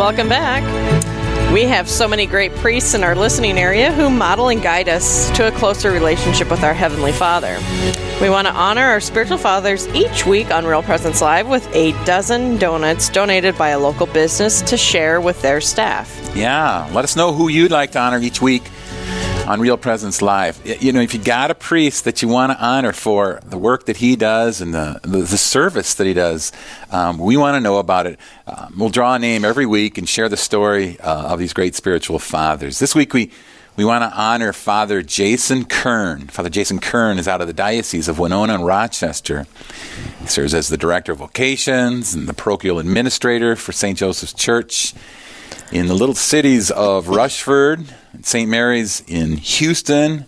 Welcome back. We have so many great priests in our listening area who model and guide us to a closer relationship with our Heavenly Father. We want to honor our spiritual fathers each week on Real Presence Live with a dozen donuts donated by a local business to share with their staff. Yeah, let us know who you'd like to honor each week on Real Presence Live. You know, if you got a priest that you want to honor for the work that he does and the, the, the service that he does, um, we want to know about it. Um, we'll draw a name every week and share the story uh, of these great spiritual fathers. This week we we want to honor Father Jason Kern. Father Jason Kern is out of the Diocese of Winona and Rochester. He serves as the Director of Vocations and the Parochial Administrator for St. Joseph's Church in the little cities of Rushford, St. Mary's in Houston,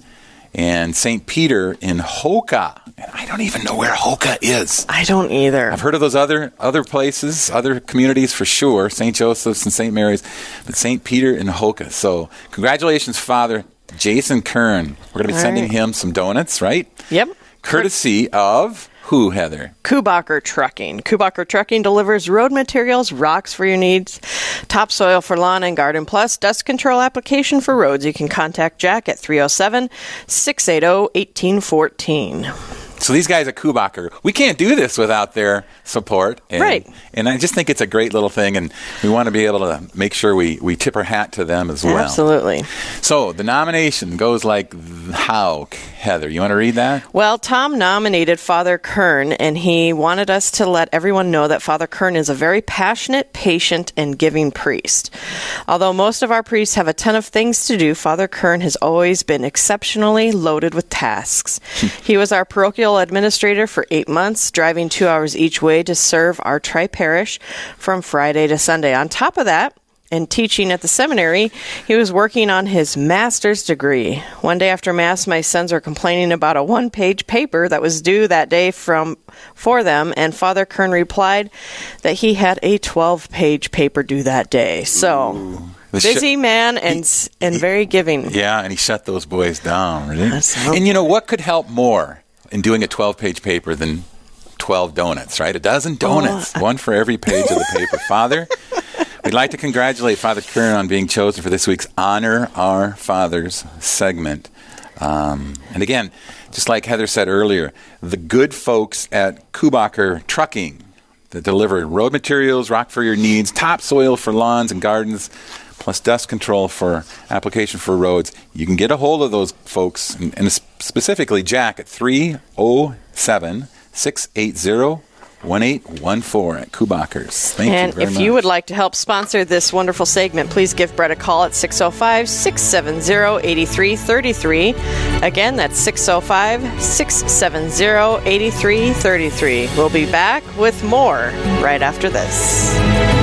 and St. Peter in Hokah. And I don't even know where Hokah is. I don't either. I've heard of those other other places, other communities for sure, St. Joseph's and St. Mary's, but St. Peter in Hokah. So, congratulations, Father Jason Kern. We're going to be All sending right. him some donuts, right? Yep. Courtesy of who, Heather? Kubacher Trucking. Kubacher Trucking delivers road materials, rocks for your needs, topsoil for lawn and garden, plus dust control application for roads. You can contact Jack at 307 680 1814. So these guys at Kubacher, we can't do this without their support. And, Right. And I just think it's a great little thing, and we want to be able to make sure we, we tip our hat to them as well. Absolutely. So the nomination goes like how, Heather? You want to read that? Well, Tom nominated Father Kern, and he wanted us to let everyone know that Father Kern is a very passionate, patient, and giving priest. Although most of our priests have a ton of things to do, Father Kern has always been exceptionally loaded with tasks. he was our parochial administrator for eight months, driving two hours each way to serve our tri parish from Friday to Sunday. On top of that, and teaching at the seminary, he was working on his master's degree. One day after mass, my sons were complaining about a one-page paper that was due that day from for them, and Father Kern replied that he had a 12-page paper due that day. So, sh- busy man and s and very giving. Yeah, and he shut those boys down. Right? That's how- And you know what could help more in doing a 12 page paper than 12 donuts, right? A dozen donuts, one for every page of the paper. Father, we'd like to congratulate Father Kern on being chosen for this week's Honor Our Fathers segment. Um, and again, just like Heather said earlier, the good folks at Kubacher Trucking that deliver road materials, rock for your needs, topsoil for lawns and gardens, plus dust control for application for roads. You can get a hold of those folks, and, and specifically Jack at 307 680 1814 at Kubachers. Thank and you very if you would like to help sponsor this wonderful segment, please give Brett a call at 605 670 8333. Again, that's 605 670 8333. We'll be back with more right after this.